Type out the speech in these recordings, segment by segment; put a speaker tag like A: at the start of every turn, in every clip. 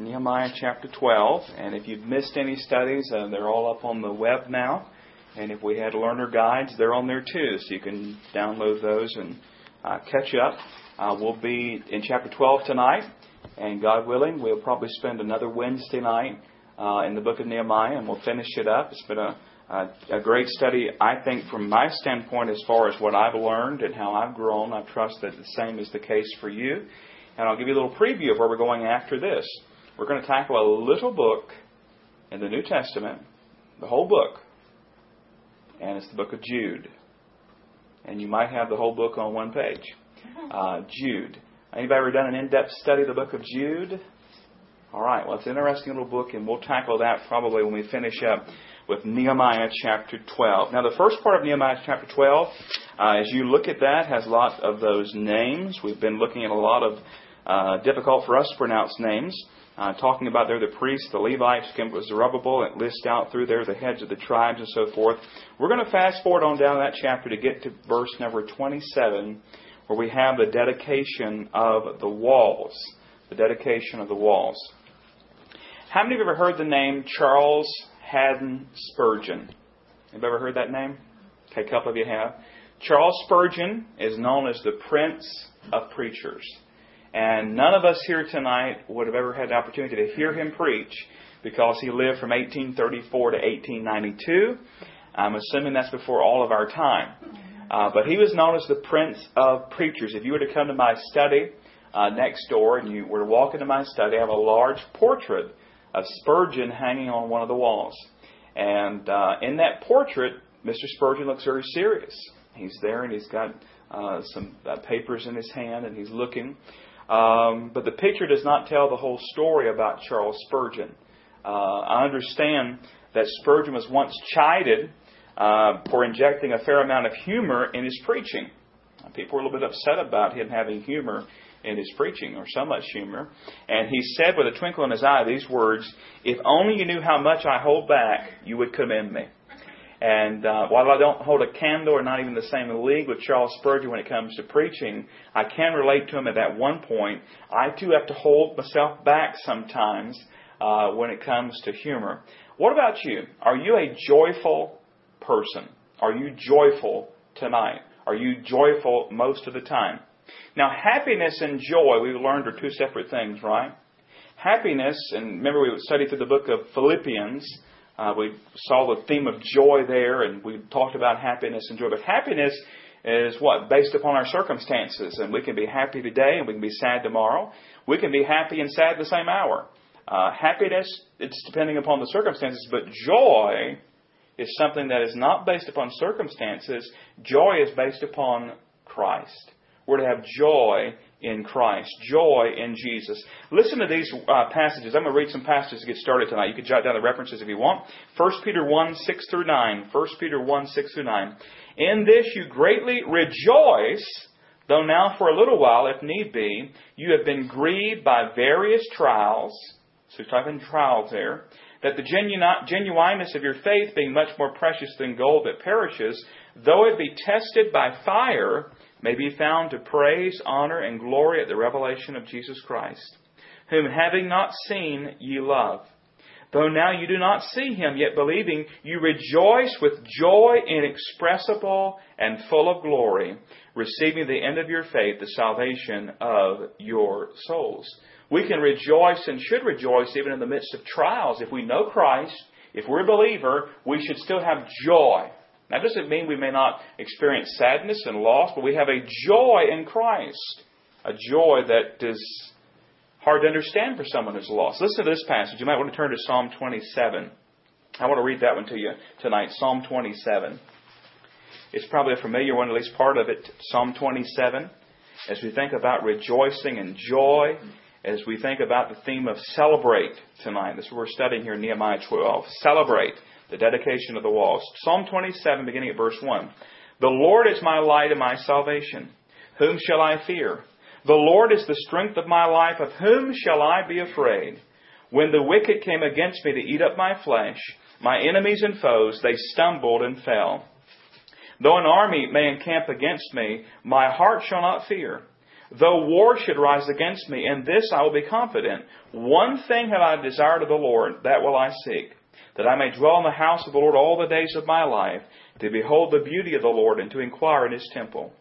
A: Nehemiah chapter 12. And if you've missed any studies, uh, they're all up on the web now. And if we had learner guides, they're on there too, so you can download those and uh, catch up. Uh, we'll be in chapter 12 tonight, and God willing, we'll probably spend another Wednesday night uh, in the book of Nehemiah, and we'll finish it up. It's been a, a, a great study, I think, from my standpoint, as far as what I've learned and how I've grown. I trust that the same is the case for you. And I'll give you a little preview of where we're going after this. We're going to tackle a little book in the New Testament, the whole book, and it's the book of Jude. And you might have the whole book on one page. Uh, Jude. Anybody ever done an in-depth study of the book of Jude? All right. Well, it's an interesting little book, and we'll tackle that probably when we finish up with Nehemiah chapter 12. Now, the first part of Nehemiah chapter 12, uh, as you look at that, has a lot of those names. We've been looking at a lot of uh, difficult for us to pronounce names uh, talking about there the priests, the Levites, Zerubbabel, and list out through there the heads of the tribes and so forth. We're going to fast forward on down that chapter to get to verse number 27, where we have the dedication of the walls. The dedication of the walls. How many of you ever heard the name Charles Haddon Spurgeon? Have you ever heard that name? Okay, a couple of you have. Charles Spurgeon is known as the Prince of Preachers. And none of us here tonight would have ever had the opportunity to hear him preach because he lived from 1834 to 1892. I'm assuming that's before all of our time. Uh, but he was known as the Prince of Preachers. If you were to come to my study uh, next door and you were to walk into my study, I have a large portrait of Spurgeon hanging on one of the walls. And uh, in that portrait, Mr. Spurgeon looks very serious. He's there and he's got uh, some uh, papers in his hand and he's looking. Um, but the picture does not tell the whole story about Charles Spurgeon. Uh, I understand that Spurgeon was once chided uh, for injecting a fair amount of humor in his preaching. People were a little bit upset about him having humor in his preaching, or so much humor. And he said with a twinkle in his eye these words If only you knew how much I hold back, you would commend me. And uh, while I don't hold a candle or not even the same league with Charles Spurgeon when it comes to preaching, I can relate to him at that one point. I too have to hold myself back sometimes uh, when it comes to humor. What about you? Are you a joyful person? Are you joyful tonight? Are you joyful most of the time? Now, happiness and joy, we've learned, are two separate things, right? Happiness, and remember we studied through the book of Philippians, uh, we saw the theme of joy there, and we talked about happiness and joy. But happiness is what? Based upon our circumstances. And we can be happy today and we can be sad tomorrow. We can be happy and sad the same hour. Uh, happiness, it's depending upon the circumstances, but joy is something that is not based upon circumstances. Joy is based upon Christ. We're to have joy in Christ, joy in Jesus. Listen to these uh, passages. I'm going to read some passages to get started tonight. You can jot down the references if you want. 1 Peter 1, 6 through 9. 1 Peter 1, 6 through 9. In this you greatly rejoice, though now for a little while, if need be, you have been grieved by various trials. So type in trials there. That the genu- genuineness of your faith, being much more precious than gold that perishes, though it be tested by fire, may be found to praise, honor, and glory at the revelation of Jesus Christ, whom having not seen ye love. Though now you do not see him, yet believing, you rejoice with joy inexpressible and full of glory, receiving the end of your faith, the salvation of your souls. We can rejoice and should rejoice even in the midst of trials. If we know Christ, if we're a believer, we should still have joy. That doesn't mean we may not experience sadness and loss, but we have a joy in Christ. A joy that is hard to understand for someone who's lost. Listen to this passage. You might want to turn to Psalm 27. I want to read that one to you tonight. Psalm 27. It's probably a familiar one, at least part of it. Psalm 27. As we think about rejoicing and joy, as we think about the theme of celebrate tonight. This is what we're studying here in Nehemiah 12. Celebrate the dedication of the walls. Psalm 27, beginning at verse 1. The Lord is my light and my salvation. Whom shall I fear? The Lord is the strength of my life. Of whom shall I be afraid? When the wicked came against me to eat up my flesh, my enemies and foes, they stumbled and fell. Though an army may encamp against me, my heart shall not fear. Though war should rise against me, in this I will be confident. One thing have I desired of the Lord, that will I seek, that I may dwell in the house of the Lord all the days of my life, to behold the beauty of the Lord, and to inquire in his temple.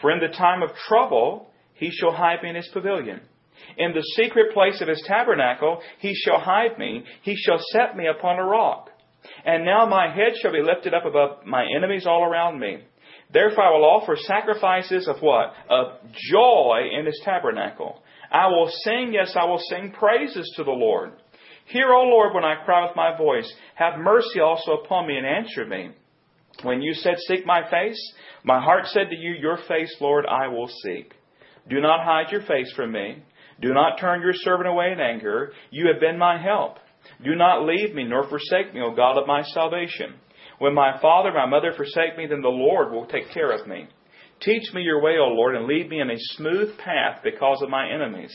A: For in the time of trouble he shall hide me in his pavilion. In the secret place of his tabernacle he shall hide me, he shall set me upon a rock. And now my head shall be lifted up above my enemies all around me. Therefore I will offer sacrifices of what? Of joy in his tabernacle. I will sing, yes, I will sing praises to the Lord. Hear, O Lord, when I cry with my voice. Have mercy also upon me and answer me. When you said, Seek my face, my heart said to you, Your face, Lord, I will seek. Do not hide your face from me. Do not turn your servant away in anger. You have been my help. Do not leave me nor forsake me, O God of my salvation. When my father and my mother forsake me, then the Lord will take care of me. Teach me your way, O Lord, and lead me in a smooth path because of my enemies.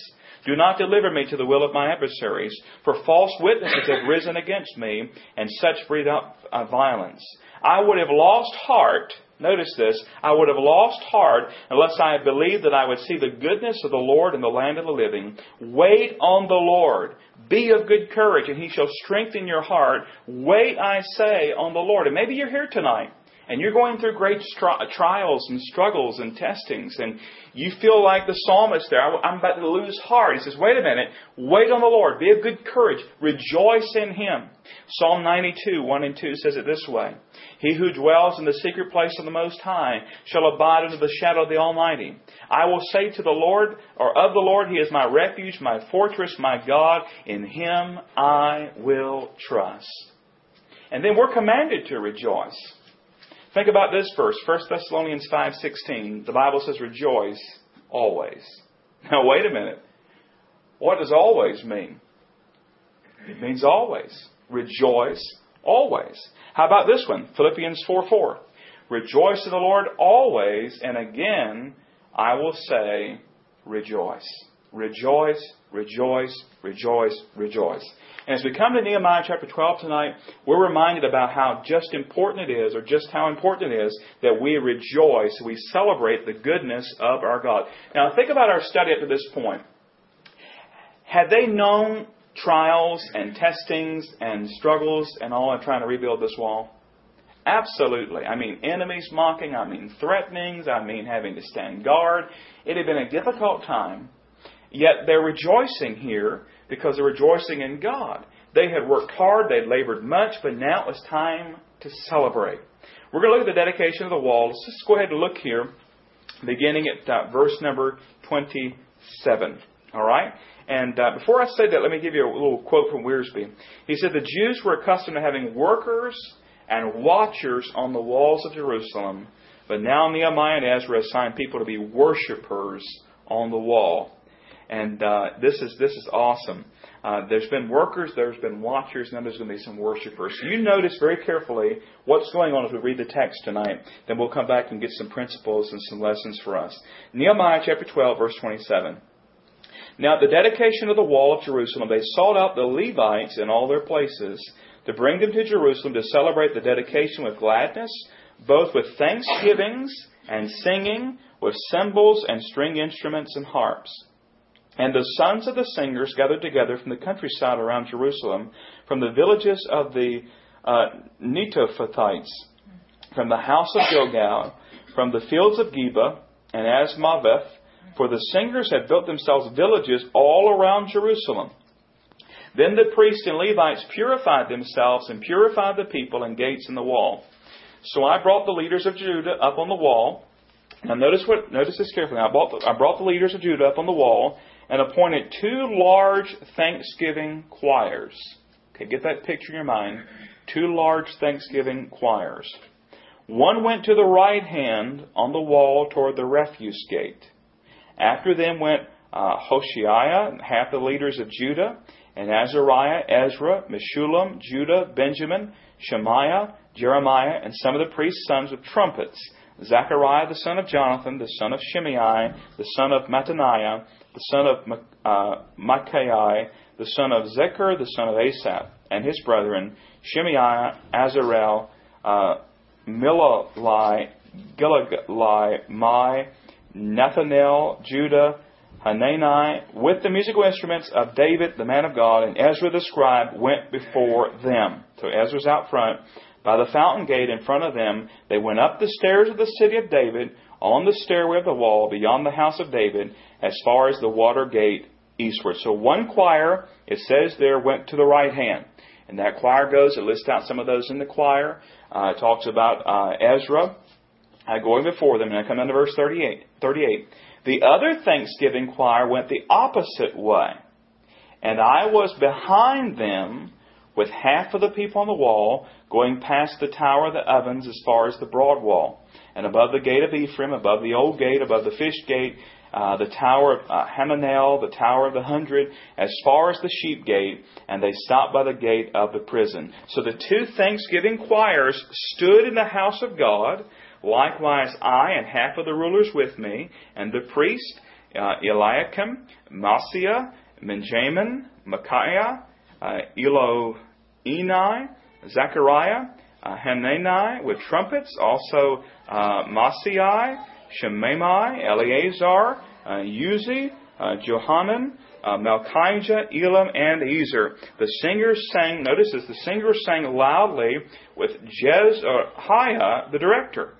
A: Do not deliver me to the will of my adversaries, for false witnesses have risen against me, and such breathe out uh, violence. I would have lost heart Notice this. I would have lost heart unless I had believed that I would see the goodness of the Lord in the land of the living. Wait on the Lord. Be of good courage, and he shall strengthen your heart. Wait, I say, on the Lord. And maybe you're here tonight and you're going through great stri- trials and struggles and testings, and you feel like the psalmist there, I'm about to lose heart. He says, wait a minute, wait on the Lord, be of good courage, rejoice in Him. Psalm 92, 1 and 2 says it this way He who dwells in the secret place of the Most High shall abide under the shadow of the Almighty. I will say to the Lord, or of the Lord, He is my refuge, my fortress, my God. In Him I will trust. And then we're commanded to rejoice. Think about this verse, 1 Thessalonians 5:16. The Bible says rejoice always. Now wait a minute. What does always mean? It means always. Rejoice always. How about this one? Philippians 4:4. Rejoice in the Lord always, and again I will say rejoice. Rejoice, rejoice, rejoice, rejoice. And as we come to Nehemiah chapter 12 tonight, we're reminded about how just important it is, or just how important it is, that we rejoice, we celebrate the goodness of our God. Now, think about our study up to this point. Had they known trials and testings and struggles and all in trying to rebuild this wall? Absolutely. I mean, enemies mocking, I mean, threatenings, I mean, having to stand guard. It had been a difficult time. Yet they're rejoicing here because they're rejoicing in God. They had worked hard, they'd labored much, but now it was time to celebrate. We're going to look at the dedication of the wall. Let's just go ahead and look here, beginning at uh, verse number 27. All right? And uh, before I say that, let me give you a little quote from Wiersbe. He said, The Jews were accustomed to having workers and watchers on the walls of Jerusalem, but now Nehemiah and Ezra assigned people to be worshipers on the wall. And uh, this is this is awesome. Uh, there's been workers, there's been watchers, then there's going to be some worshipers. So you notice very carefully what's going on as we read the text tonight. Then we'll come back and get some principles and some lessons for us. Nehemiah chapter 12, verse 27. Now, at the dedication of the wall of Jerusalem, they sought out the Levites in all their places to bring them to Jerusalem to celebrate the dedication with gladness, both with thanksgivings and singing, with cymbals and string instruments and harps. And the sons of the singers gathered together from the countryside around Jerusalem, from the villages of the uh, Netophathites, from the house of Gilgal, from the fields of Geba and Asmaveth, for the singers had built themselves villages all around Jerusalem. Then the priests and Levites purified themselves and purified the people and gates and the wall. So I brought the leaders of Judah up on the wall. Now notice what notice this carefully. I brought the, I brought the leaders of Judah up on the wall and appointed two large Thanksgiving choirs. Okay, get that picture in your mind. Two large Thanksgiving choirs. One went to the right hand on the wall toward the refuse gate. After them went uh, Hoshea, half the leaders of Judah, and Azariah, Ezra, Meshullam, Judah, Benjamin, Shemaiah, Jeremiah, and some of the priests' sons with trumpets. Zechariah the son of Jonathan, the son of Shimei, the son of Mattaniah, the son of uh, Micaiah, the son of Zaccur, the son of Asaph, and his brethren, Shemaiah, Azarel, uh, Milalai, Mai, Nethanel, Judah, Hanani, with the musical instruments of David, the man of God, and Ezra the scribe went before them. So Ezra's out front. By the fountain gate in front of them, they went up the stairs of the city of David, on the stairway of the wall, beyond the house of David, as far as the water gate eastward. So one choir, it says there, went to the right hand. And that choir goes, it lists out some of those in the choir. Uh, it talks about uh, Ezra uh, going before them. And I come down to verse 38. 38. The other thanksgiving choir went the opposite way. And I was behind them with half of the people on the wall, going past the tower of the ovens as far as the broad wall. And above the gate of Ephraim, above the old gate, above the fish gate, uh, the tower of uh, Hananel, the tower of the hundred, as far as the sheep gate, and they stopped by the gate of the prison. So the two thanksgiving choirs stood in the house of God. Likewise, I and half of the rulers with me, and the priest uh, Eliakim, Maaseiah, Benjamin, Micaiah, uh, Elo Enai, Zechariah, uh, Hanani with trumpets, also uh, Maaseiah, Shemaiah, Eleazar, uh, Uzzi, uh, Johanan, uh, Malchijah, Elam, and Ezer. The singers sang, notice this, the singers sang loudly with Jezaiah, the director.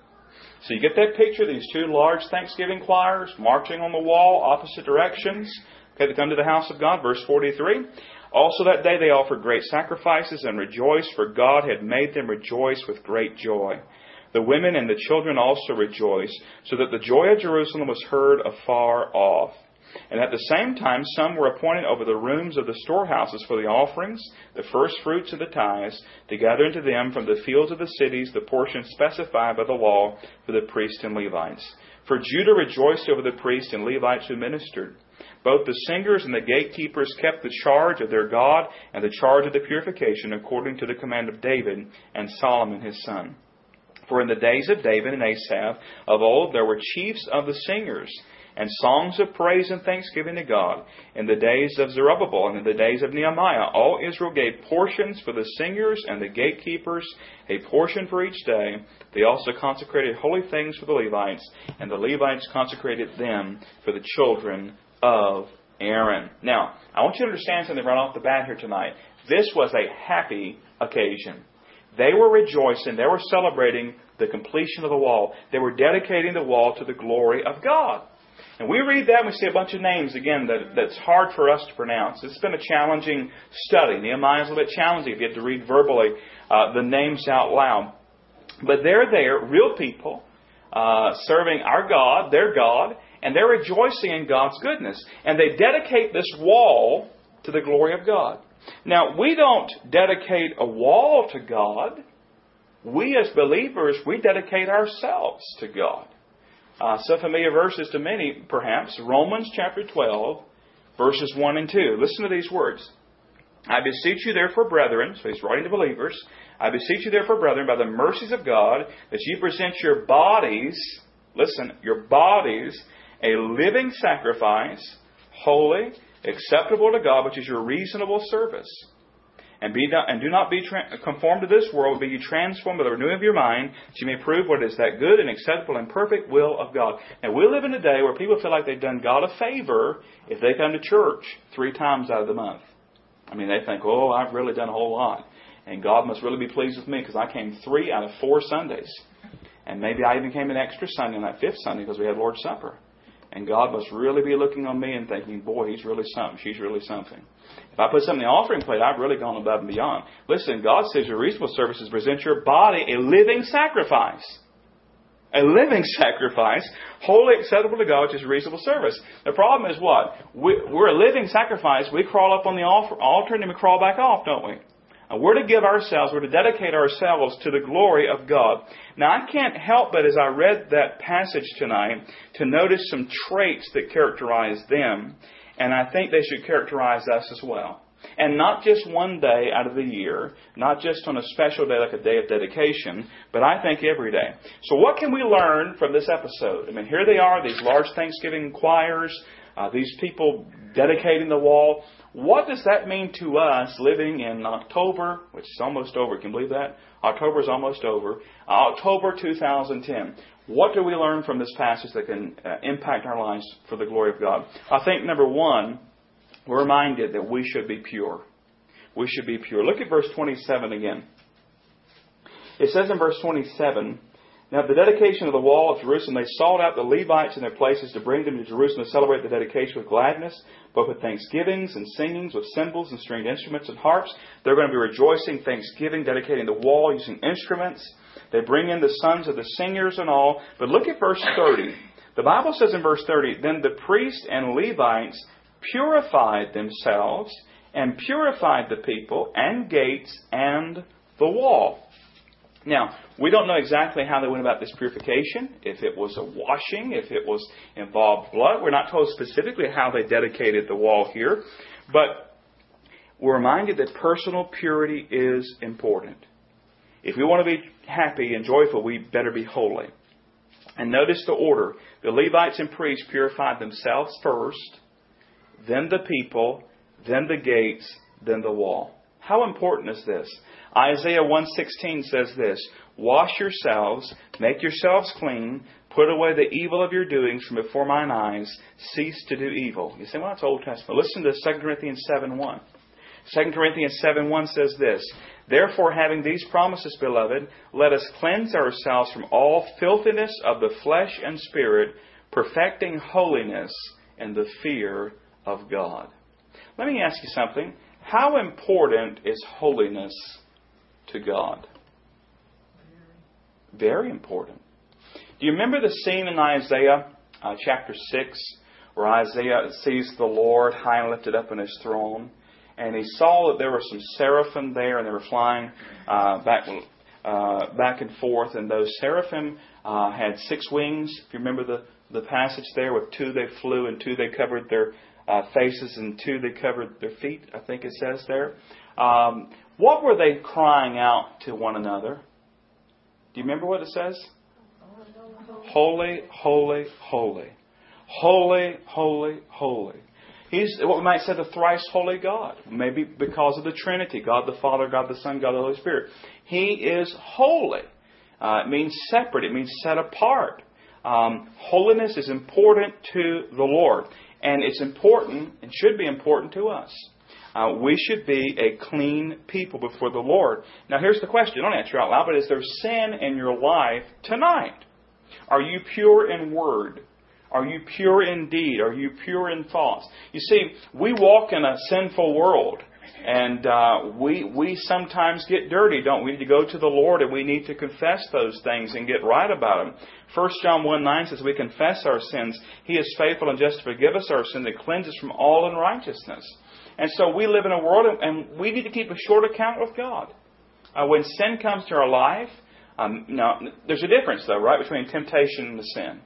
A: So you get that picture, these two large Thanksgiving choirs marching on the wall, opposite directions. Okay, they come to the house of God, verse 43. Also that day they offered great sacrifices and rejoiced, for God had made them rejoice with great joy. The women and the children also rejoiced, so that the joy of Jerusalem was heard afar off. And at the same time, some were appointed over the rooms of the storehouses for the offerings, the first fruits of the tithes, to gather into them from the fields of the cities the portion specified by the law for the priests and Levites. For Judah rejoiced over the priests and Levites who ministered. Both the singers and the gatekeepers kept the charge of their God and the charge of the purification according to the command of David and Solomon his son. For in the days of David and Asaph of old there were chiefs of the singers and songs of praise and thanksgiving to God. In the days of Zerubbabel and in the days of Nehemiah, all Israel gave portions for the singers and the gatekeepers, a portion for each day. They also consecrated holy things for the Levites, and the Levites consecrated them for the children of Aaron. Now, I want you to understand something right off the bat here tonight. This was a happy occasion. They were rejoicing, they were celebrating the completion of the wall. They were dedicating the wall to the glory of God. And we read that and we see a bunch of names, again, that, that's hard for us to pronounce. It's been a challenging study. Nehemiah is a little bit challenging if you have to read verbally uh, the names out loud. But they're there, real people, uh, serving our God, their God, and they're rejoicing in God's goodness. And they dedicate this wall to the glory of God. Now, we don't dedicate a wall to God. We as believers, we dedicate ourselves to God. Uh, some familiar verses to many, perhaps. Romans chapter 12, verses 1 and 2. Listen to these words. I beseech you therefore, brethren, so he's writing to believers, I beseech you therefore, brethren, by the mercies of God, that you present your bodies, listen, your bodies a living sacrifice, holy, acceptable to God, which is your reasonable service. And, be not, and do not be tra- conformed to this world, but be transformed by the renewing of your mind, that you may prove what is that good and acceptable and perfect will of God. And we live in a day where people feel like they've done God a favor if they come to church three times out of the month. I mean, they think, oh, I've really done a whole lot. And God must really be pleased with me because I came three out of four Sundays. And maybe I even came an extra Sunday on that fifth Sunday because we had Lord's Supper. And God must really be looking on me and thinking, boy, he's really something. She's really something. If I put something in the offering plate, I've really gone above and beyond. Listen, God says your reasonable service is present your body a living sacrifice. A living sacrifice, wholly acceptable to God, which is reasonable service. The problem is what? We're a living sacrifice. We crawl up on the altar and then we crawl back off, don't we? We're to give ourselves, we're to dedicate ourselves to the glory of God. Now, I can't help but, as I read that passage tonight, to notice some traits that characterize them, and I think they should characterize us as well. And not just one day out of the year, not just on a special day like a day of dedication, but I think every day. So, what can we learn from this episode? I mean, here they are, these large Thanksgiving choirs, uh, these people dedicating the wall. What does that mean to us living in October, which is almost over? Can you believe that? October is almost over. October 2010. What do we learn from this passage that can uh, impact our lives for the glory of God? I think number one, we're reminded that we should be pure. We should be pure. Look at verse 27 again. It says in verse 27, Now at the dedication of the wall of Jerusalem, they sought out the Levites in their places to bring them to Jerusalem to celebrate the dedication with gladness, both with thanksgivings and singings, with cymbals and stringed instruments and harps. They're going to be rejoicing, thanksgiving, dedicating the wall using instruments. They bring in the sons of the singers and all. But look at verse 30. The Bible says in verse 30, Then the priests and Levites purified themselves and purified the people and gates and the wall. Now, we don't know exactly how they went about this purification, if it was a washing, if it was involved blood. We're not told specifically how they dedicated the wall here, but we're reminded that personal purity is important. If we want to be happy and joyful, we better be holy. And notice the order. The Levites and priests purified themselves first, then the people, then the gates, then the wall. How important is this? Isaiah 1:16 says this, "Wash yourselves, make yourselves clean, put away the evil of your doings from before mine eyes, cease to do evil." You say, "Well, that's Old Testament." Listen to 2 Corinthians 7:1. 2 Corinthians 7:1 says this, "Therefore, having these promises, beloved, let us cleanse ourselves from all filthiness of the flesh and spirit, perfecting holiness in the fear of God." Let me ask you something. How important is holiness to God? Very important. Do you remember the scene in Isaiah uh, chapter 6 where Isaiah sees the Lord high and lifted up in his throne? And he saw that there were some seraphim there and they were flying uh, back, uh, back and forth. And those seraphim uh, had six wings. If you remember the, the passage there, with two they flew and two they covered their uh, faces and two they covered their feet, I think it says there. Um, what were they crying out to one another? Do you remember what it says? Holy, holy, holy. Holy, holy, holy. He's what we might say the thrice holy God. Maybe because of the Trinity God the Father, God the Son, God the Holy Spirit. He is holy. Uh, it means separate, it means set apart. Um, holiness is important to the Lord. And it's important and should be important to us. Uh, we should be a clean people before the Lord. Now, here's the question. Don't answer out loud, but is there sin in your life tonight? Are you pure in word? Are you pure in deed? Are you pure in thoughts? You see, we walk in a sinful world. And uh, we we sometimes get dirty, don't we? We need to go to the Lord and we need to confess those things and get right about them. 1 John 1 9 says, We confess our sins. He is faithful and just to forgive us our sins and cleanse us from all unrighteousness. And so we live in a world and we need to keep a short account with God. Uh, when sin comes to our life, um, now, there's a difference, though, right, between temptation and the sin.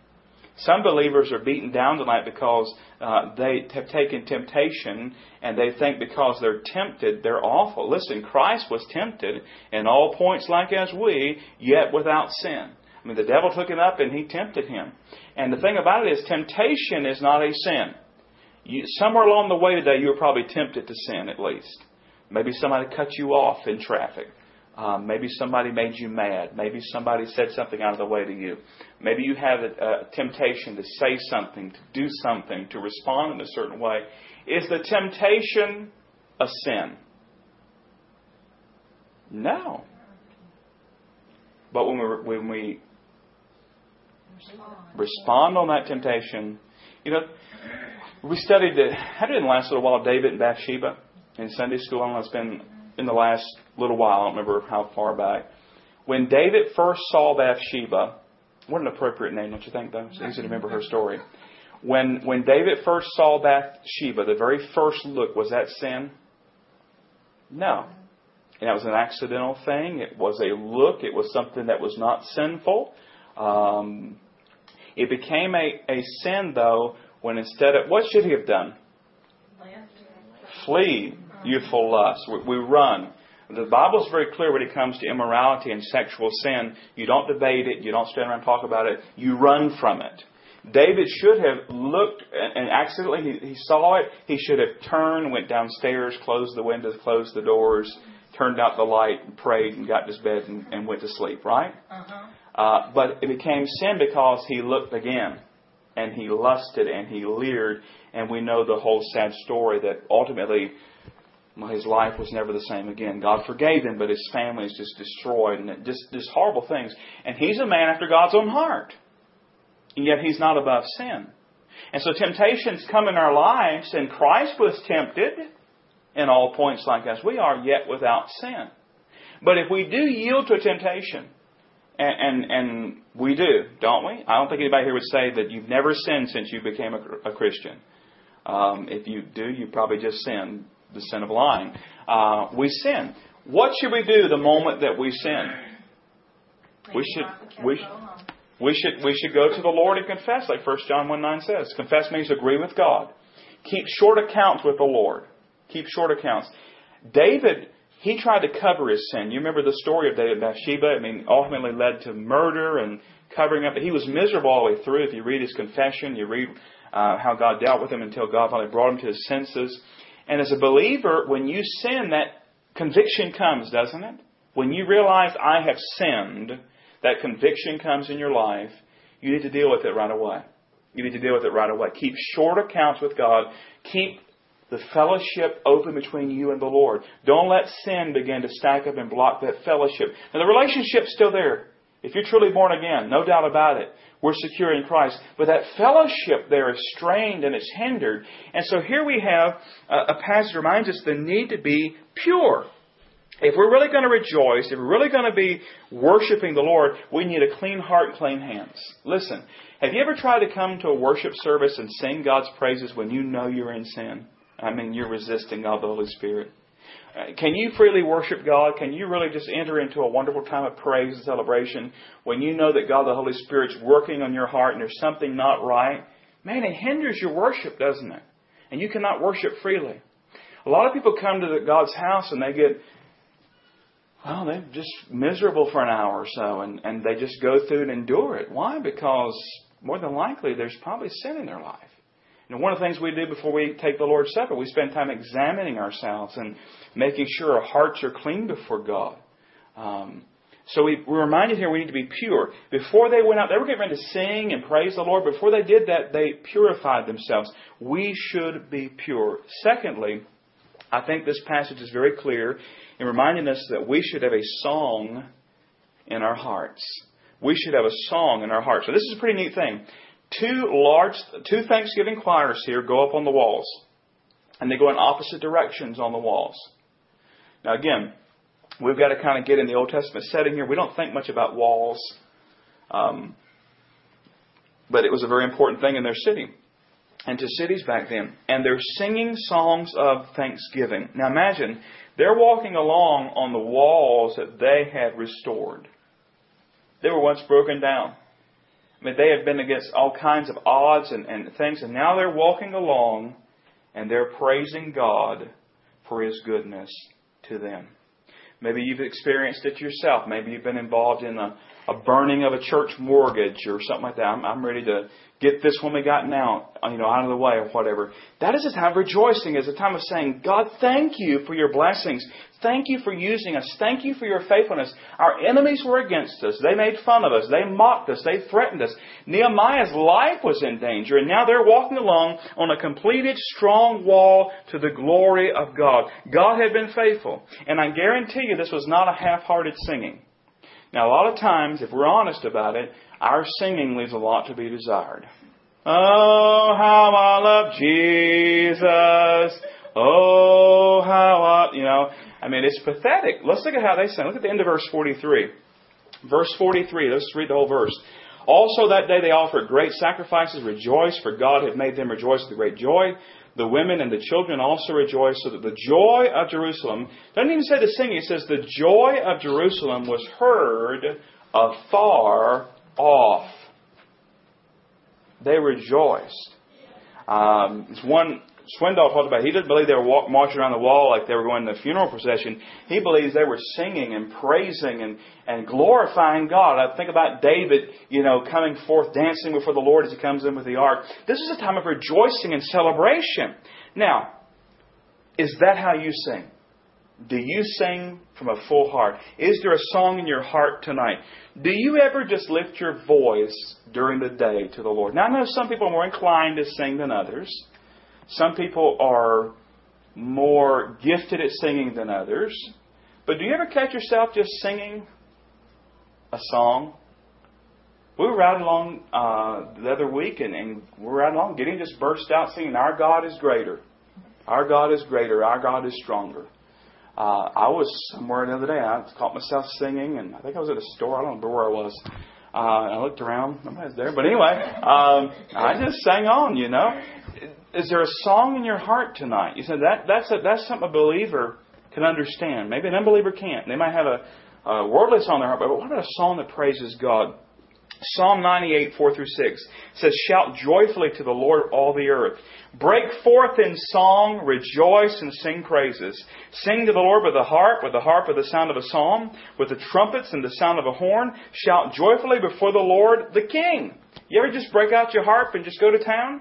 A: Some believers are beaten down tonight because uh, they have taken temptation and they think because they're tempted, they're awful. Listen, Christ was tempted in all points like as we, yet without sin. I mean, the devil took him up and he tempted him. And the thing about it is, temptation is not a sin. You, somewhere along the way today, you were probably tempted to sin at least. Maybe somebody cut you off in traffic. Um, maybe somebody made you mad. Maybe somebody said something out of the way to you. Maybe you had a, a temptation to say something, to do something, to respond in a certain way. Is the temptation a sin? No. But when we, when we respond on that temptation, you know, we studied, the, I did in the last little while, David and Bathsheba in Sunday school. I don't know, it's been in the last little while. I don't remember how far back. When David first saw Bathsheba, what an appropriate name, don't you think, though? It's easy to remember her story. When, when David first saw Bathsheba, the very first look, was that sin? No. And that was an accidental thing. It was a look. It was something that was not sinful. Um, it became a, a sin, though, when instead of, what should he have done? Flee youthful lust. We, we run. The Bible is very clear when it comes to immorality and sexual sin. You don't debate it. You don't stand around and talk about it. You run from it. David should have looked and accidentally he, he saw it. He should have turned, went downstairs, closed the windows, closed the doors, turned out the light, and prayed, and got to his bed and, and went to sleep. Right? Uh-huh. Uh, but it became sin because he looked again and he lusted and he leered. And we know the whole sad story that ultimately his life was never the same again. God forgave him, but his family is just destroyed and just, just horrible things. And he's a man after God's own heart. And yet he's not above sin. And so temptations come in our lives, and Christ was tempted in all points like us. we are, yet without sin. But if we do yield to a temptation, and, and, and we do, don't we? I don't think anybody here would say that you've never sinned since you became a, a Christian. Um, if you do, you probably just sin the sin of lying. Uh, we sin. What should we do the moment that we sin? We should we, we should we should go to the Lord and confess, like 1 John 1 9 says. Confess means agree with God. Keep short accounts with the Lord. Keep short accounts. David he tried to cover his sin. You remember the story of David and Bathsheba? I mean, ultimately led to murder and covering up. He was miserable all the way through. If you read his confession, you read uh, how God dealt with him until God finally brought him to his senses. And as a believer, when you sin, that conviction comes, doesn't it? When you realize I have sinned, that conviction comes in your life. You need to deal with it right away. You need to deal with it right away. Keep short accounts with God. Keep the fellowship open between you and the Lord. Don't let sin begin to stack up and block that fellowship. And the relationship's still there. If you're truly born again, no doubt about it, we're secure in Christ. But that fellowship there is strained and it's hindered. And so here we have a, passage that reminds us the need to be pure. If we're really going to rejoice, if we're really going to be worshiping the Lord, we need a clean heart and clean hands. Listen, have you ever tried to come to a worship service and sing God's praises when you know you're in sin? I mean, you're resisting God the Holy Spirit. Uh, can you freely worship God? Can you really just enter into a wonderful time of praise and celebration when you know that God the Holy Spirit's working on your heart and there's something not right? Man, it hinders your worship, doesn't it? And you cannot worship freely. A lot of people come to God's house and they get, well, they're just miserable for an hour or so and, and they just go through and endure it. Why? Because more than likely there's probably sin in their life. Know, one of the things we do before we take the Lord's Supper, we spend time examining ourselves and making sure our hearts are clean before God. Um, so we, we're reminded here we need to be pure. Before they went out, they were getting ready to sing and praise the Lord. Before they did that, they purified themselves. We should be pure. Secondly, I think this passage is very clear in reminding us that we should have a song in our hearts. We should have a song in our hearts. So this is a pretty neat thing two large, two Thanksgiving choirs here go up on the walls, and they go in opposite directions on the walls. Now, again, we've got to kind of get in the Old Testament setting here. We don't think much about walls, um, but it was a very important thing in their city and to cities back then. And they're singing songs of thanksgiving. Now, imagine they're walking along on the walls that they had restored. They were once broken down. I mean, they had been against all kinds of odds and, and things, and now they're walking along and they're praising God for His goodness to them. Maybe you've experienced it yourself. Maybe you've been involved in a, a burning of a church mortgage or something like that. I'm, I'm ready to get this one we got now, you know, out of the way or whatever. That is a time of rejoicing. It's a time of saying, God, thank you for your blessings. Thank you for using us. Thank you for your faithfulness. Our enemies were against us. They made fun of us. They mocked us. They threatened us. Nehemiah's life was in danger, and now they're walking along on a completed, strong wall to the glory of God. God had been faithful. And I guarantee you this was not a half-hearted singing. Now, a lot of times, if we're honest about it, our singing leaves a lot to be desired. Oh, how I love Jesus. Oh, how I, you know, I mean, it's pathetic. Let's look at how they sing. Look at the end of verse 43. Verse 43, let's read the whole verse. Also that day they offered great sacrifices, rejoiced, for God had made them rejoice with great joy. The women and the children also rejoiced, so that the joy of Jerusalem, doesn't even say the singing, it says the joy of Jerusalem was heard afar off. They rejoiced. Um, it's one Swindoll talked about, he didn't believe they were walk, marching around the wall like they were going in the funeral procession. He believes they were singing and praising and, and glorifying God. I think about David, you know, coming forth dancing before the Lord as he comes in with the ark. This is a time of rejoicing and celebration. Now, is that how you sing? Do you sing from a full heart? Is there a song in your heart tonight? Do you ever just lift your voice during the day to the Lord? Now, I know some people are more inclined to sing than others. Some people are more gifted at singing than others. But do you ever catch yourself just singing a song? We were riding along uh, the other week, and, and we were riding along. Gideon just burst out singing, "Our God is greater. Our God is greater. Our God is stronger." Uh, I was somewhere the other day. I caught myself singing, and I think I was at a store. I don't remember where I was. Uh, I looked around. Nobody's there. But anyway, um, I just sang on. You know, is there a song in your heart tonight? You said that that's a, that's something a believer can understand. Maybe an unbeliever can't. They might have a, a worldly song in their heart, but what about a song that praises God? Psalm 98, 4 through 6 says, Shout joyfully to the Lord, all the earth. Break forth in song, rejoice and sing praises. Sing to the Lord with the harp, with the harp of the sound of a psalm, with the trumpets and the sound of a horn. Shout joyfully before the Lord, the King. You ever just break out your harp and just go to town?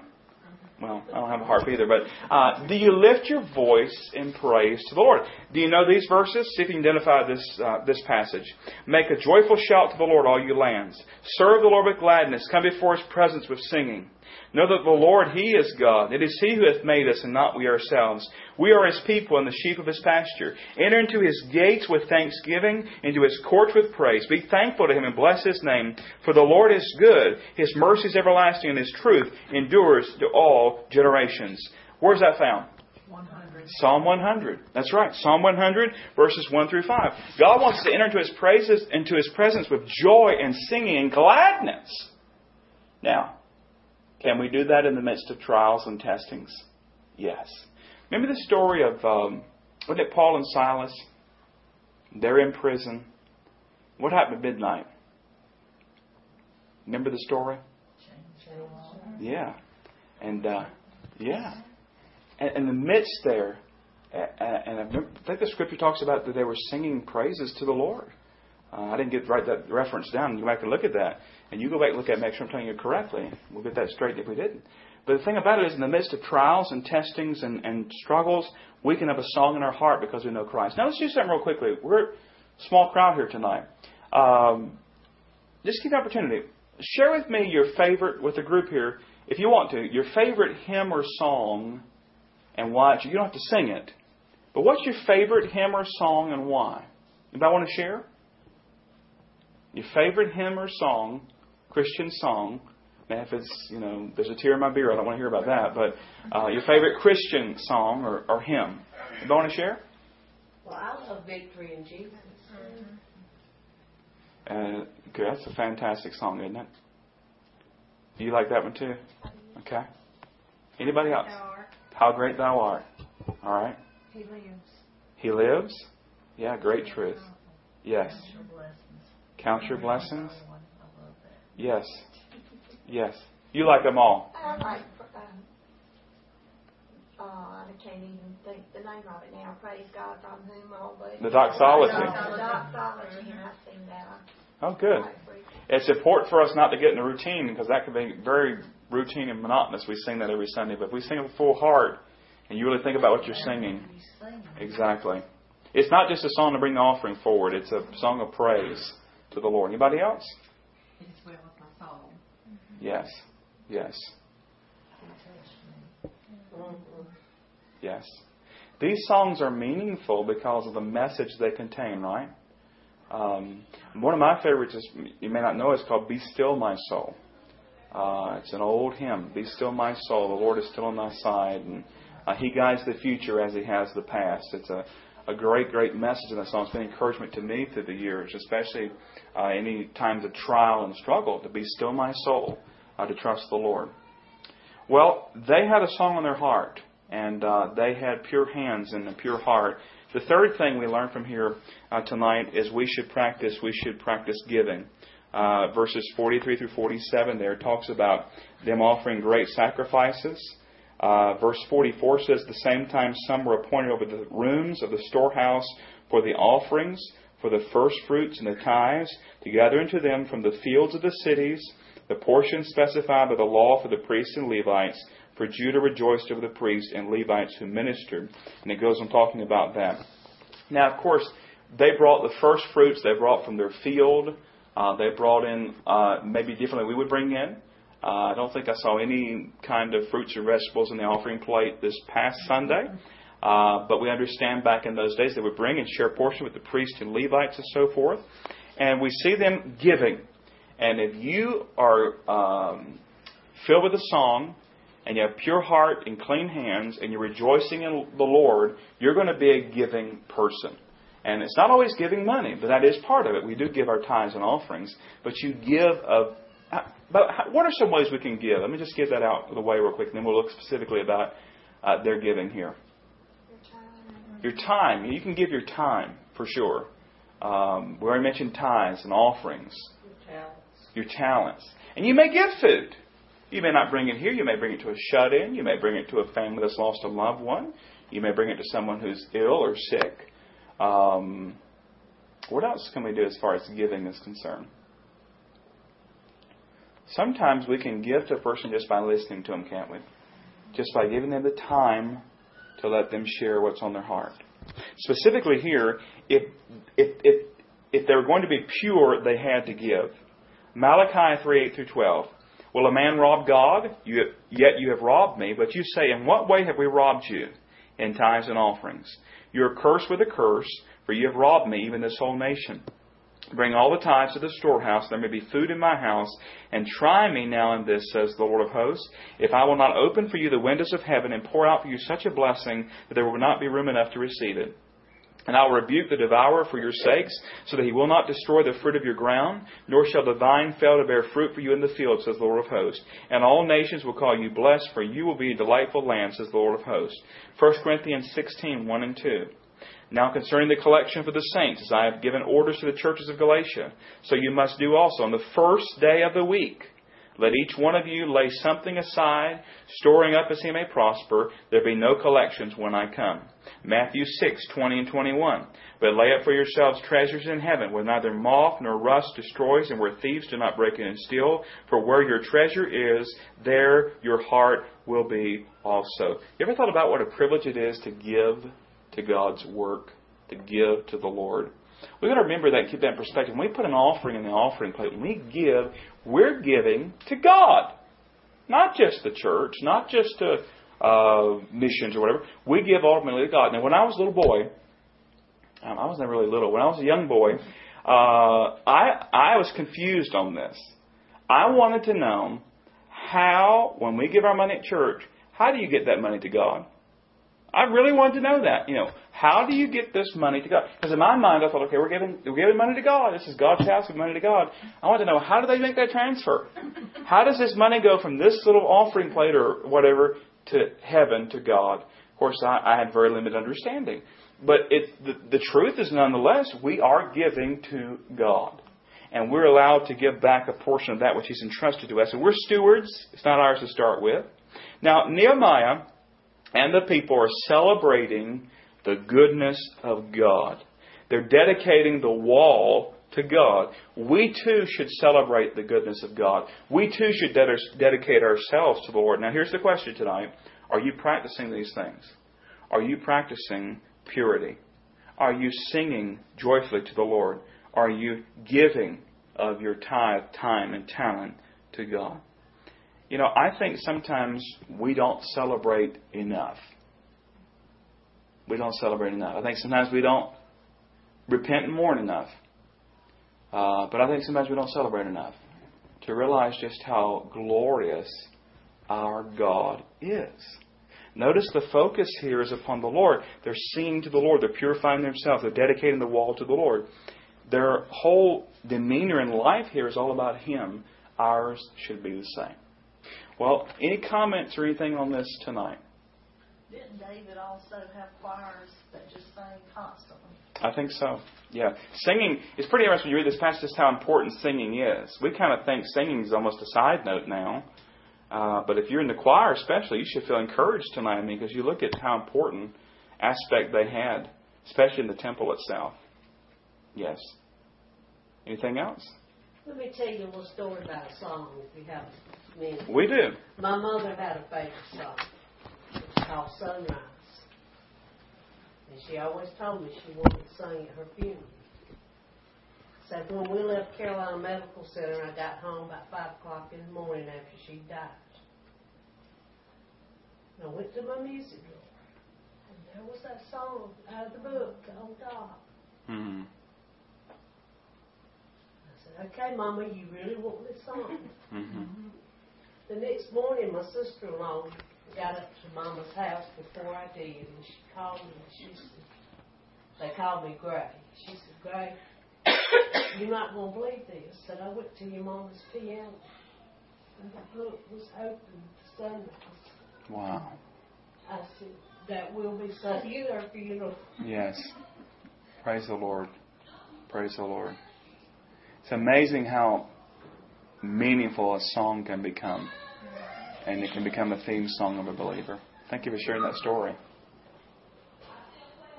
A: Well, I don't have a harp either, but uh, do you lift your voice in praise to the Lord? Do you know these verses? See if you can identify this, uh, this passage. Make a joyful shout to the Lord, all you lands. Serve the Lord with gladness. Come before his presence with singing. Know that the Lord, He is God. It is He who hath made us, and not we ourselves. We are His people and the sheep of His pasture. Enter into His gates with thanksgiving, into His courts with praise. Be thankful to Him and bless His name. For the Lord is good. His mercy is everlasting, and His truth endures to all generations. Where's that found? 100. Psalm 100. That's right. Psalm 100, verses 1 through 5. God wants us to enter into His praises, into His presence with joy and singing and gladness. Now, can we do that in the midst of trials and testings? Yes. Remember the story of, um, wasn't it Paul and Silas? They're in prison. What happened at midnight? Remember the story? Yeah. And, uh, yeah. And in the midst there, and I think the scripture talks about that they were singing praises to the Lord. Uh, I didn't get write that reference down. Go back and look at that, and you go back and look at it, make sure I'm telling you correctly. We'll get that straight if we didn't. But the thing about it is, in the midst of trials and testings and, and struggles, we can have a song in our heart because we know Christ. Now let's do something real quickly. We're a small crowd here tonight. Um, just give the opportunity. Share with me your favorite with the group here, if you want to, your favorite hymn or song, and why. You don't have to sing it, but what's your favorite hymn or song and why? Anybody want to share? Your favorite hymn or song, Christian song. Now, if it's, you know, there's a tear in my beer, I don't want to hear about that. But uh, your favorite Christian song or, or hymn. You want to share?
B: Well, I love Victory in Jesus.
A: Uh, good. That's a fantastic song, isn't it? Do you like that one too? Okay. Anybody else? How great thou art. All right.
B: He lives.
A: He lives. Yeah, great truth. Yes. Count your blessings? Yes. Yes. You like them all.
C: I like, um, uh, I can't even think the name of it now. Praise God from whom all.
A: The doxology.
C: The doxology, and I sing that.
A: Oh, good. It's important for us not to get in a routine because that can be very routine and monotonous. We sing that every Sunday, but if we sing it with full heart and you really think about what you're singing, exactly. It's not just a song to bring the offering forward; it's a song of praise to the Lord. Anybody else?
B: It is well with my soul.
A: Yes. Yes. Yes. These songs are meaningful because of the message they contain, right? Um, one of my favorites is, you may not know, it's called Be Still My Soul. Uh, it's an old hymn. Be still my soul. The Lord is still on thy side. And uh, He guides the future as He has the past. It's a a great, great message in that song. It's been encouragement to me through the years, especially uh, any times of trial and struggle, to be still my soul, uh, to trust the Lord. Well, they had a song on their heart, and uh, they had pure hands and a pure heart. The third thing we learn from here uh, tonight is we should practice. We should practice giving. Uh, verses 43 through 47 there talks about them offering great sacrifices. Uh, verse 44 says, The same time some were appointed over the rooms of the storehouse for the offerings, for the first fruits and the tithes, to gather into them from the fields of the cities the portion specified by the law for the priests and Levites. For Judah rejoiced over the priests and Levites who ministered. And it goes on talking about that. Now, of course, they brought the first fruits they brought from their field. Uh, they brought in uh, maybe differently we would bring in. Uh, I don't think I saw any kind of fruits or vegetables in the offering plate this past Sunday. Uh, but we understand back in those days they would bring and share a portion with the priests and Levites and so forth. And we see them giving. And if you are um, filled with a song and you have pure heart and clean hands and you're rejoicing in the Lord, you're going to be a giving person. And it's not always giving money, but that is part of it. We do give our tithes and offerings, but you give of. But what are some ways we can give? Let me just get that out of the way real quick, and then we'll look specifically about uh, their giving here. Your time. You can give your time for sure. Um, we already mentioned tithes and offerings.
B: Your talents.
A: Your talents. And you may give food. You may not bring it here. You may bring it to a shut in. You may bring it to a family that's lost a loved one. You may bring it to someone who's ill or sick. Um, what else can we do as far as giving is concerned? Sometimes we can give to a person just by listening to them, can't we? Just by giving them the time to let them share what's on their heart. Specifically here, if, if, if, if they were going to be pure, they had to give. Malachi 3 8 through 12. Will a man rob God? You, yet you have robbed me. But you say, In what way have we robbed you? In tithes and offerings. You are cursed with a curse, for you have robbed me, even this whole nation. Bring all the tithes to the storehouse, there may be food in my house, and try me now in this, says the Lord of hosts, if I will not open for you the windows of heaven and pour out for you such a blessing that there will not be room enough to receive it. And I will rebuke the devourer for your sakes, so that he will not destroy the fruit of your ground, nor shall the vine fail to bear fruit for you in the field, says the Lord of hosts. And all nations will call you blessed, for you will be a delightful land, says the Lord of hosts. 1 Corinthians 16, 1 and 2. Now concerning the collection for the saints, as I have given orders to the churches of Galatia, so you must do also on the first day of the week. Let each one of you lay something aside, storing up as he may prosper. There be no collections when I come. Matthew 6, 20 and 21. But lay up for yourselves treasures in heaven, where neither moth nor rust destroys, and where thieves do not break in and steal. For where your treasure is, there your heart will be also. You ever thought about what a privilege it is to give to God's work, to give to the Lord? We've got to remember that, and keep that in perspective. When we put an offering in the offering plate, when we give, we're giving to God. Not just the church, not just to uh, missions or whatever. We give ultimately to God. Now, when I was a little boy, um, I wasn't really little. When I was a young boy, uh, I I was confused on this. I wanted to know how, when we give our money at church, how do you get that money to God? I really wanted to know that. You know, how do you get this money to God? Because in my mind, I thought, okay, we're giving we're giving money to God. This is God's house. Give money to God. I want to know how do they make that transfer? How does this money go from this little offering plate or whatever to heaven to God? Of course, I, I had very limited understanding, but it the, the truth is nonetheless we are giving to God. And we're allowed to give back a portion of that which He's entrusted to us. And we're stewards. It's not ours to start with. Now, Nehemiah and the people are celebrating the goodness of God. They're dedicating the wall to God. We too should celebrate the goodness of God. We too should dedicate ourselves to the Lord. Now, here's the question tonight Are you practicing these things? Are you practicing purity? Are you singing joyfully to the Lord? Are you giving of your tithe, time, and talent to God? You know, I think sometimes we don't celebrate enough. We don't celebrate enough. I think sometimes we don't repent and mourn enough. Uh, but I think sometimes we don't celebrate enough to realize just how glorious our God is. Notice the focus here is upon the Lord. They're singing to the Lord. They're purifying themselves. They're dedicating the wall to the Lord. Their whole demeanor in life here is all about Him. Ours should be the same. Well, any comments or anything on this tonight?
D: Didn't David also have choirs that just sang constantly?
A: I think so. Yeah, singing is pretty interesting. When you read this passage, just how important singing is. We kind of think singing is almost a side note now, uh, but if you're in the choir, especially, you should feel encouraged tonight. I mean, because you look at how important aspect they had, especially in the temple itself. Yes. Anything else?
B: Let me tell you a little story about a song, if you have a minute.
A: We do.
B: My mother had a favorite song. It's called Sunrise. And she always told me she wanted to sing at her funeral. So when we left Carolina Medical Center, I got home about five o'clock in the morning after she died. And I went to my music drawer, and there was that song out of the book, Oh God.
A: Mm.
B: Said, okay, Mama, you really want this song?
A: hmm
B: The next morning, my sister-in-law got up to Mama's house before I did, and she called me, and she said, they called me Gray. She said, Gray, you're not going to believe this, that I went to your mama's piano, and the book was open to sunrise.
A: Wow.
B: I said, that will be at our funeral.
A: Yes. Praise the Lord. Praise the Lord. It's amazing how meaningful a song can become. And it can become a theme song of a believer. Thank you for sharing that story.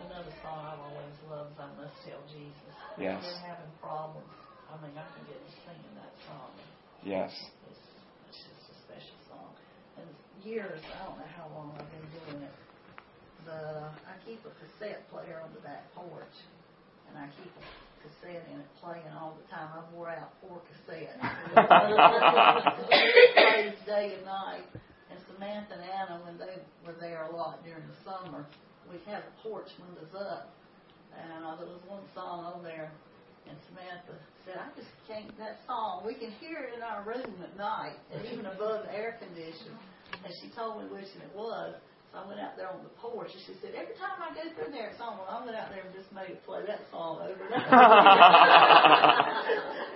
D: Another song I've always loved is I Must Tell Jesus.
A: Yes.
D: If we're having problems, I mean, I can get to singing that song.
A: Yes.
D: It's, it's just a special song. And years, I don't know how long I've been doing it, but uh, I keep a cassette player on the back porch, and I keep a cassette in it playing all the time. I've wore out four cassettes. plays day and night. And Samantha and Anna, when they were there a lot during the summer, we'd have the porch windows up, and uh, there was one song on there and Samantha said, I just can't, that song, we can hear it in our room at night, and even above the air conditioner. And she told me which one it was. So I went out there on the porch, and she said, every time I go through there, it's on. Well, I went out there and just made it play that song over and over.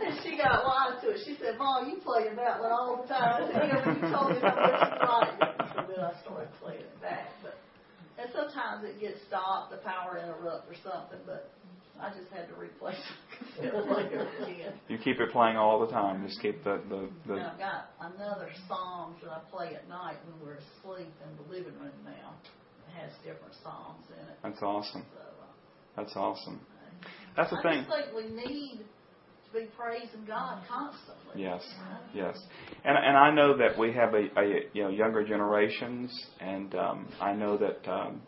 D: and she got wise to it. She said, Mom, you play that one all the time. I said, yeah, but you told me you liked it. So then I started playing it back. But and sometimes it gets stopped, the power interrupt or something, but I just had to replace it again.
A: You keep it playing all the time. Just keep the, the, the
D: And I've got another songs that I play at night when we're asleep in the living room now. It has different songs in it.
A: That's awesome.
D: So, uh,
A: That's awesome. That's the
D: I
A: thing.
D: just think we need to be praising God constantly.
A: Yes,
D: you know?
A: yes, and and I know that we have a, a you know younger generations, and um, I know that um,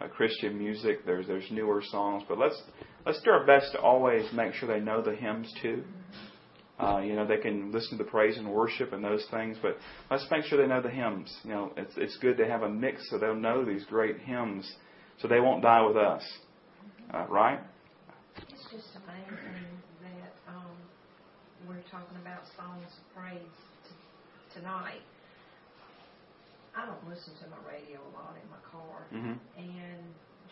A: uh, Christian music there's there's newer songs, but let's let's do our best to always make sure they know the hymns too. Uh, you know they can listen to the praise and worship and those things, but let's make sure they know the hymns. You know it's it's good to have a mix so they'll know these great hymns, so they won't die with us, uh, right?
E: It's just amazing that um, we're talking about songs of praise t- tonight. I don't listen to my radio a lot in my car,
A: hmm
E: and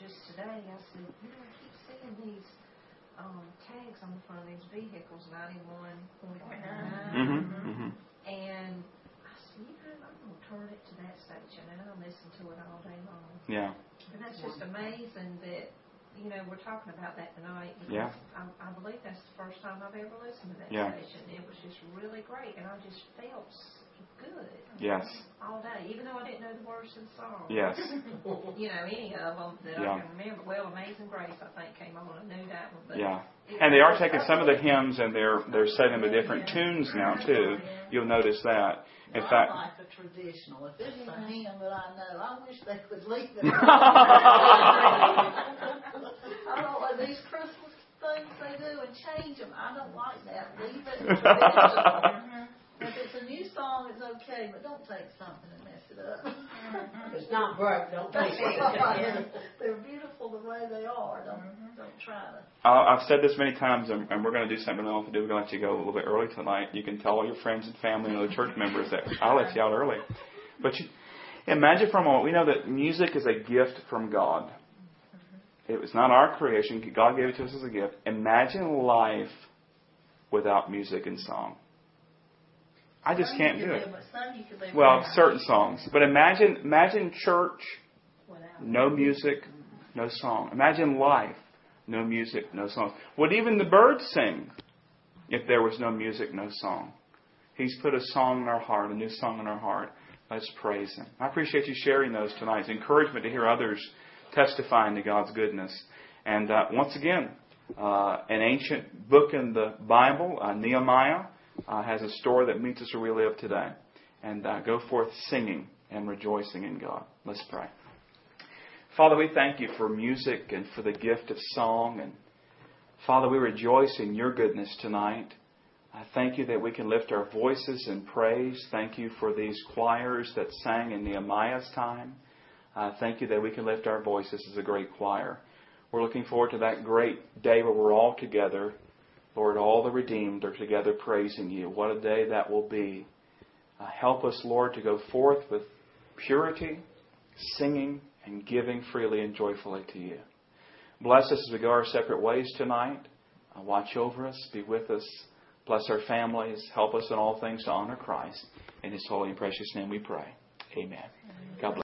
E: just today I said, you know, I keep seeing these um, tags on the front of these vehicles, ninety-one point nine,
A: hmm hmm
E: and I said, you know, I'm gonna turn it to that station, and I'll listen to it all day long.
A: Yeah.
E: And that's just amazing that, you know, we're talking about that tonight.
A: Yeah.
E: I, I believe that's the first time I've ever listened to that
A: Yeah.
E: station. It was just really great, and I just felt s- good
A: Yes.
E: all day, even though I didn't know the words of the song.
A: Yes.
E: You know, any of them that
A: Yeah.
E: I can remember. Well, Amazing Grace, I think, came on. I knew that one. But
A: Yeah. And they are taking some of the hymns and they're they're setting them to different tunes now too. You'll notice that. In
D: I
A: fact,
D: like a traditional. If it's a hymn that I know, I wish they would leave it. I don't like these Christmas things they do and change them. I don't like that. Leave it traditional. If it's a new song, it's okay, but don't take something and mess it up.
B: If it's not broke, don't take it.
D: They're beautiful the way they are. Don't mm-hmm. don't try to.
A: I- I've said this many times, and and we're going to do something else to do. We're going to let you go a little bit early tonight. You can tell all your friends and family and other church members that I'll let you out early. But you, imagine for a moment, we know that music is a gift from God. Mm-hmm. It was not our creation. God gave it to us as a gift. Imagine life without music and song. I just can't do it.
D: live, Some you live
A: Well, certain songs. But imagine, imagine church,
E: without
A: no music, no song. Imagine life, no music, no song. Would even the birds sing if there was no music, no song? He's put a song in our heart, a new song in our heart. Let's praise Him. I appreciate you sharing those tonight. It's encouragement to hear others testifying to God's goodness. And uh, once again, uh, an ancient book in the Bible, uh, Nehemiah, uh, has a story that meets us where we live today. And uh, go forth singing and rejoicing in God. Let's pray. Father, we thank you for music and for the gift of song. And Father, we rejoice in your goodness tonight. I thank you that we can lift our voices in praise. Thank you for these choirs that sang in Nehemiah's time. I thank you that we can lift our voices as a great choir. We're looking forward to that great day where we're all together. Lord, all the redeemed are together praising you. What a day that will be. Uh, help us, Lord, to go forth with purity, singing, and giving freely and joyfully to you. Bless us as we go our separate ways tonight. Uh, watch over us, be with us, bless our families, help us in all things to honor Christ. In his holy and precious name we pray. Amen.